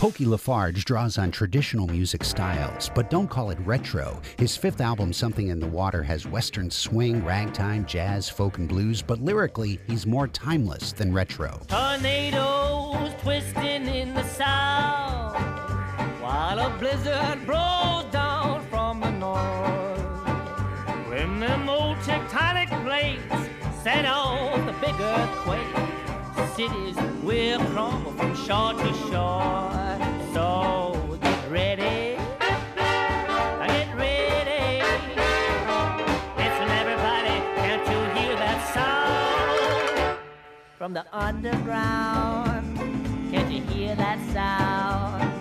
Pokey LaFarge draws on traditional music styles, but don't call it retro. His fifth album, Something in the Water, has western swing, ragtime, jazz, folk, and blues, but lyrically, he's more timeless than retro. Tornadoes twisting in the south, while a blizzard down from the north. When them old tectonic plates set off the big earthquake, cities will crumble from shore to shore. From the underground? Can't you hear that sound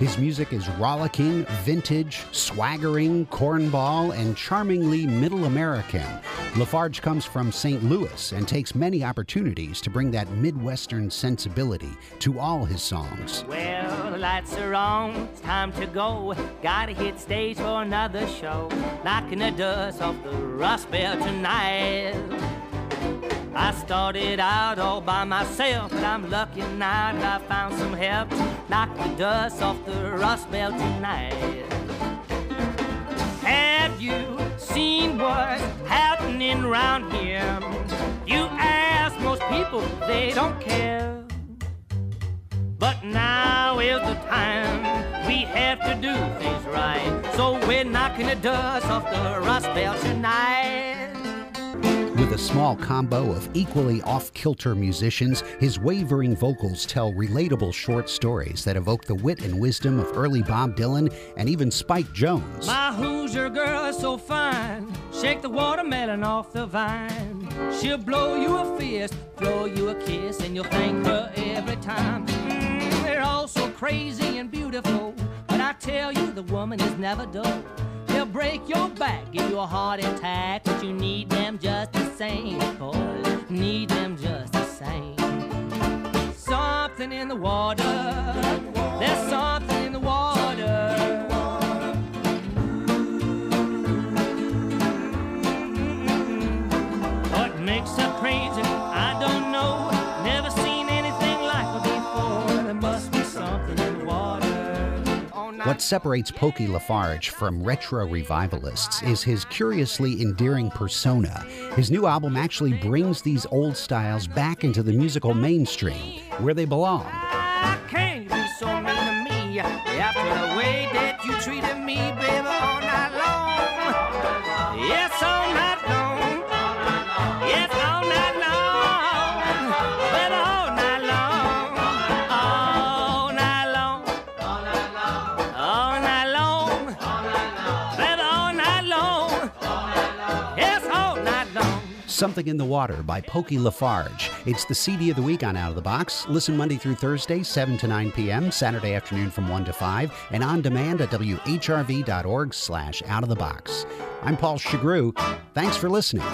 His music is rollicking, vintage, swaggering, cornball, and charmingly middle American. LaFarge comes from St. Louis and takes many opportunities to bring that Midwestern sensibility to all his songs. Well, the lights are on, it's time to go. Gotta hit stage for another show. Knocking the dust off the Rust Belt tonight. I started out all by myself, but I'm lucky now that I found some help. to Knock the dust off the Rust Belt tonight. Have you seen what's happening around here? You ask most people, they don't care. But now is the time we have to do things right. So we're knocking the dust off the Rust Belt tonight. A small combo of equally off kilter musicians, his wavering vocals tell relatable short stories that evoke the wit and wisdom of early Bob Dylan and even Spike Jones. My Hoosier girl is so fine. Shake the watermelon off the vine. She'll blow you a fist, blow you a kiss, and you'll thank her every time. Mm, they're all so crazy and beautiful. But I tell you, the woman is never dull. They'll break your back, give you a heart attack, but you need them just the same. Boy, need them just the same. Something in the water. There's something in the water. What makes her What separates Pokey LaFarge from retro revivalists is his curiously endearing persona. His new album actually brings these old styles back into the musical mainstream, where they belong. How Something in the Water by Pokey LaFarge. It's the CD of the week on Out of the Box. Listen Monday through Thursday, 7 to 9 p.m., Saturday afternoon from 1 to 5, and on demand at whrv.org slash out of the box. I'm Paul Shugrue. Thanks for listening.